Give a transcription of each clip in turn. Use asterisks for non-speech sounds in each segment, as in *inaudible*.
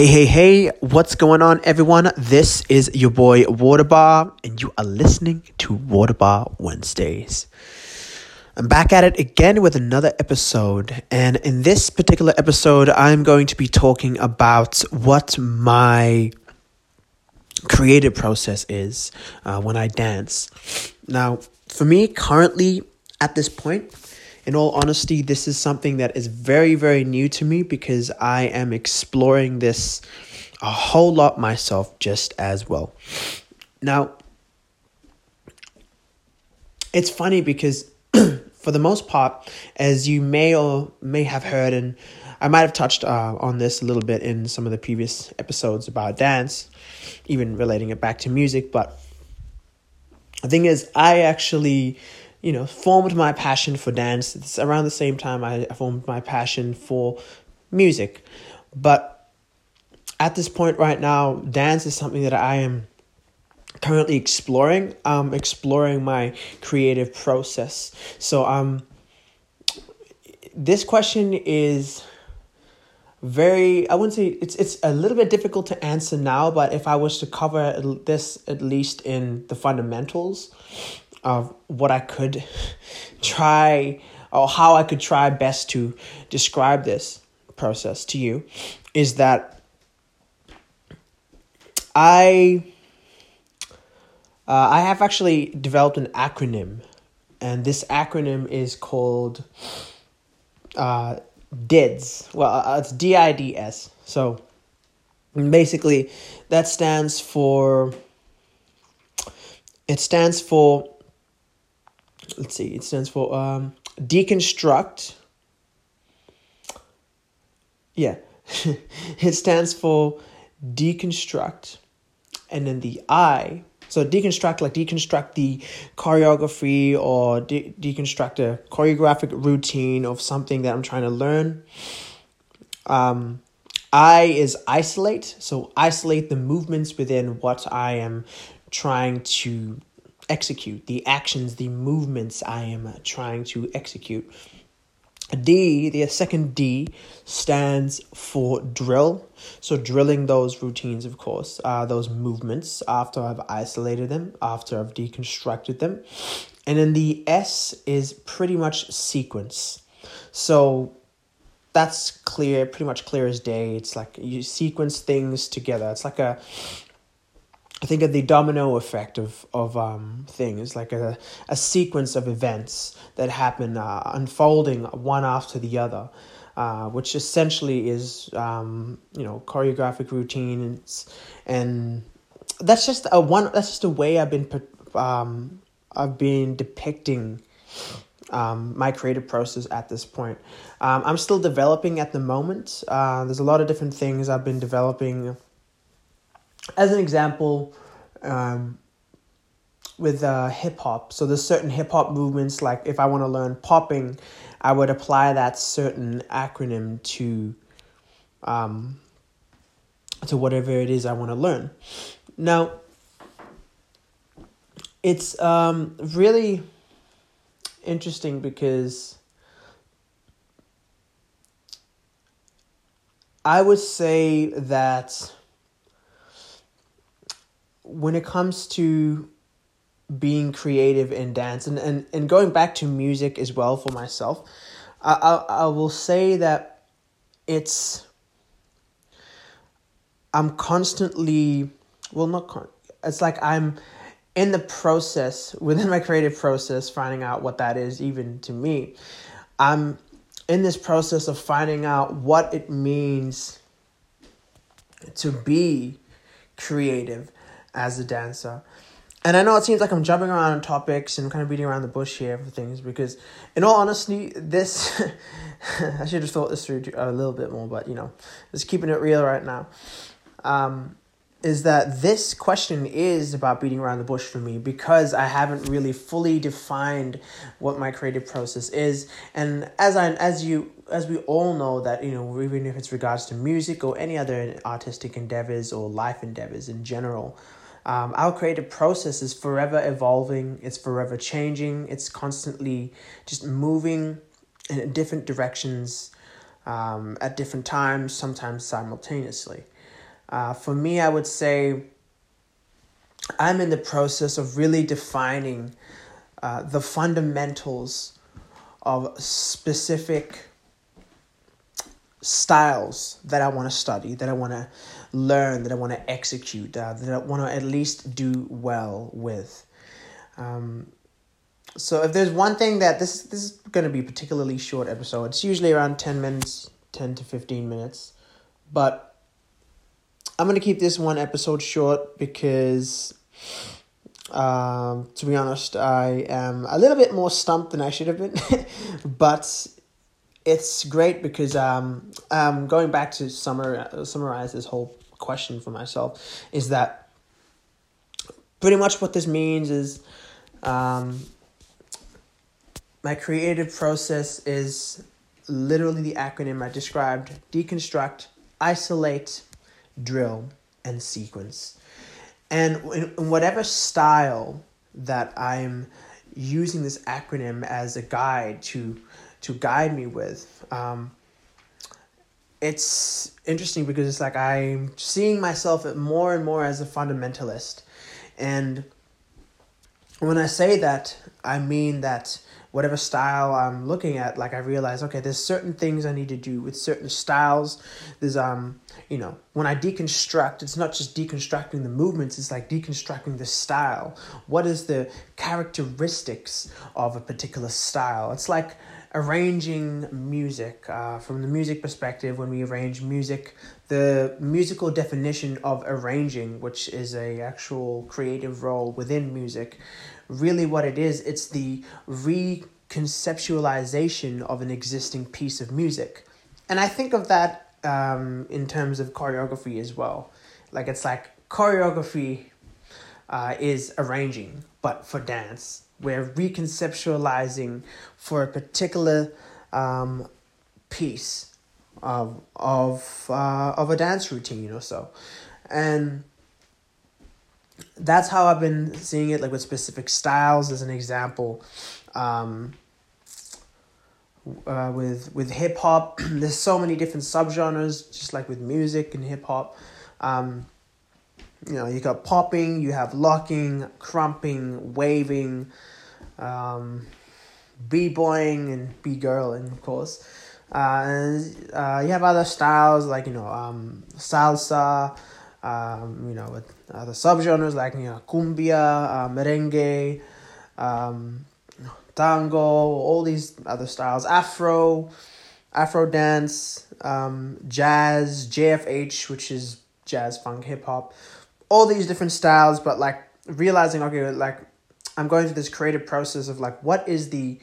Hey, hey, hey, what's going on, everyone? This is your boy Waterbar, and you are listening to Waterbar Wednesdays. I'm back at it again with another episode, and in this particular episode, I'm going to be talking about what my creative process is uh, when I dance. Now, for me, currently at this point, in all honesty, this is something that is very, very new to me because I am exploring this a whole lot myself just as well. Now, it's funny because *clears throat* for the most part, as you may or may have heard, and I might have touched uh, on this a little bit in some of the previous episodes about dance, even relating it back to music, but the thing is, I actually you know, formed my passion for dance. It's around the same time I formed my passion for music. But at this point right now, dance is something that I am currently exploring. Um, exploring my creative process. So um, this question is very i wouldn't say it's it's a little bit difficult to answer now but if i was to cover this at least in the fundamentals of what I could try or how I could try best to describe this process to you is that I uh, I have actually developed an acronym, and this acronym is called uh, DIDS. Well, uh, it's D I D S. So basically, that stands for it stands for let's see, it stands for um, deconstruct. Yeah, *laughs* it stands for deconstruct, and then the I. So deconstruct, like deconstruct the choreography or de- deconstruct a choreographic routine of something that I'm trying to learn. Um, I is isolate, so isolate the movements within what I am trying to execute, the actions, the movements I am trying to execute. D, the second D, stands for drill. So, drilling those routines, of course, uh, those movements after I've isolated them, after I've deconstructed them. And then the S is pretty much sequence. So, that's clear, pretty much clear as day. It's like you sequence things together. It's like a I think of the domino effect of of um, things, like a a sequence of events that happen, uh, unfolding one after the other, uh, which essentially is um, you know choreographic routines, and that's just a one. That's just a way I've been um, I've been depicting um, my creative process at this point. Um, I'm still developing at the moment. Uh, there's a lot of different things I've been developing as an example, um, with uh, hip hop, so there's certain hip hop movements. Like if I want to learn popping, I would apply that certain acronym to, um, to whatever it is I want to learn. Now, it's um really interesting because I would say that when it comes to being creative in dance and, and, and going back to music as well for myself, I, I, I will say that it's I'm constantly well not con- it's like I'm in the process within my creative process finding out what that is even to me. I'm in this process of finding out what it means to be creative as a dancer. And I know it seems like I'm jumping around on topics and kind of beating around the bush here for things because, in all honesty, this *laughs* I should have thought this through a little bit more, but you know, just keeping it real right now. Um, is that this question is about beating around the bush for me because I haven't really fully defined what my creative process is. And as I as you as we all know that you know even if it's regards to music or any other artistic endeavors or life endeavors in general, um, our creative process is forever evolving. It's forever changing. It's constantly just moving in different directions um, at different times, sometimes simultaneously. Uh, for me, I would say I'm in the process of really defining uh, the fundamentals of specific styles that I want to study, that I want to learn, that I want to execute, uh, that I want to at least do well with. Um, so if there's one thing that this this is going to be particularly short episode. It's usually around 10 minutes, 10 to 15 minutes. But I'm going to keep this one episode short because um, to be honest, I am a little bit more stumped than I should have been. *laughs* but it's great because um, um, going back to summar, summarize this whole question for myself is that pretty much what this means is um, my creative process is literally the acronym I described deconstruct, isolate, drill, and sequence. And in, in whatever style that I'm using this acronym as a guide to to guide me with. Um, it's interesting because it's like I'm seeing myself more and more as a fundamentalist. And when I say that, I mean that whatever style I'm looking at, like I realize, okay, there's certain things I need to do with certain styles. There's um, you know, when I deconstruct, it's not just deconstructing the movements, it's like deconstructing the style. What is the characteristics of a particular style? It's like arranging music uh, from the music perspective when we arrange music the musical definition of arranging which is a actual creative role within music really what it is it's the reconceptualization of an existing piece of music. And i think of that um, in terms of choreography as well. Like it's like choreography uh, is arranging but for dance we're reconceptualizing for a particular um, piece of of uh, of a dance routine or so, and that's how I've been seeing it. Like with specific styles, as an example, um, uh, with with hip hop, *clears throat* there's so many different subgenres, just like with music and hip hop. Um, you know, you got popping, you have locking, krumping, waving, um, b-boying and b-girling, of course. Uh, and uh, you have other styles like, you know, um, salsa, um, you know, with other subgenres like, you know, cumbia, uh, merengue, um, tango, all these other styles, afro, afro dance, um, jazz, JFH, which is jazz, funk, hip hop, all these different styles, but like realizing, okay, like I'm going through this creative process of like what is the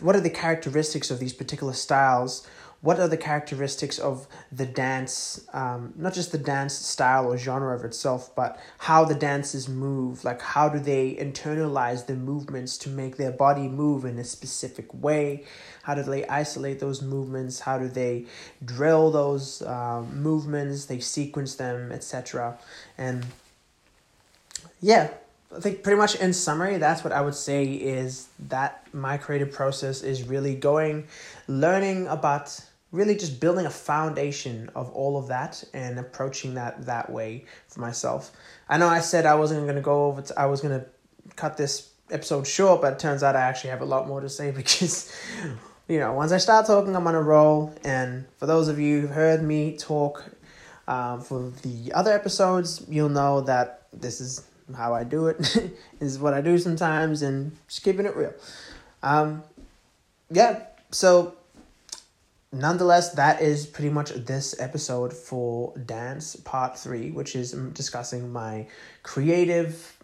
what are the characteristics of these particular styles what are the characteristics of the dance um, not just the dance style or genre of itself but how the dancers move? Like how do they internalize the movements to make their body move in a specific way? How do they isolate those movements? How do they drill those um, movements? They sequence them etc and yeah I think pretty much in summary, that's what I would say is that my creative process is really going, learning about really just building a foundation of all of that and approaching that that way for myself. I know I said I wasn't going to go over, to, I was going to cut this episode short, but it turns out I actually have a lot more to say *laughs* because, you know, once I start talking, I'm on a roll. And for those of you who've heard me talk um, for the other episodes, you'll know that this is how I do it. *laughs* is what I do sometimes, and just keeping it real. Um, yeah. So, nonetheless, that is pretty much this episode for dance part three, which is discussing my creative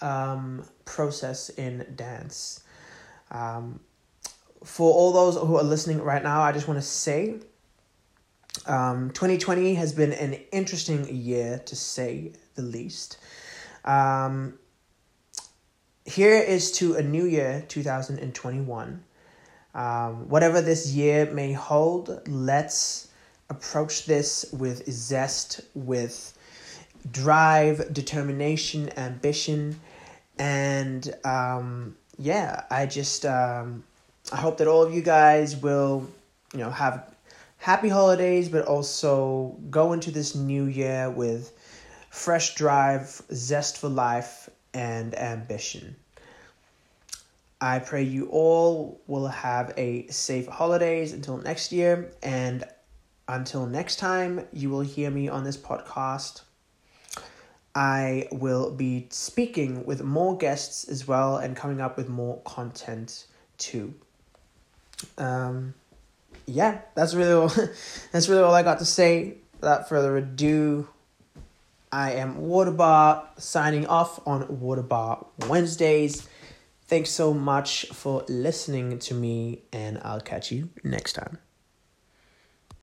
um, process in dance. Um, for all those who are listening right now, I just want to say um, 2020 has been an interesting year to say the least. Um, here is to a new year, 2021. Um, whatever this year may hold, let's approach this with zest, with drive, determination, ambition, and um, yeah, I just um, I hope that all of you guys will, you know, have happy holidays, but also go into this new year with fresh drive, zest for life, and ambition. I pray you all will have a safe holidays until next year. And until next time, you will hear me on this podcast. I will be speaking with more guests as well and coming up with more content too. Um, yeah, that's really all, *laughs* that's really all I got to say. Without further ado, I am Waterbar signing off on Waterbar Wednesdays. Thanks so much for listening to me, and I'll catch you next time.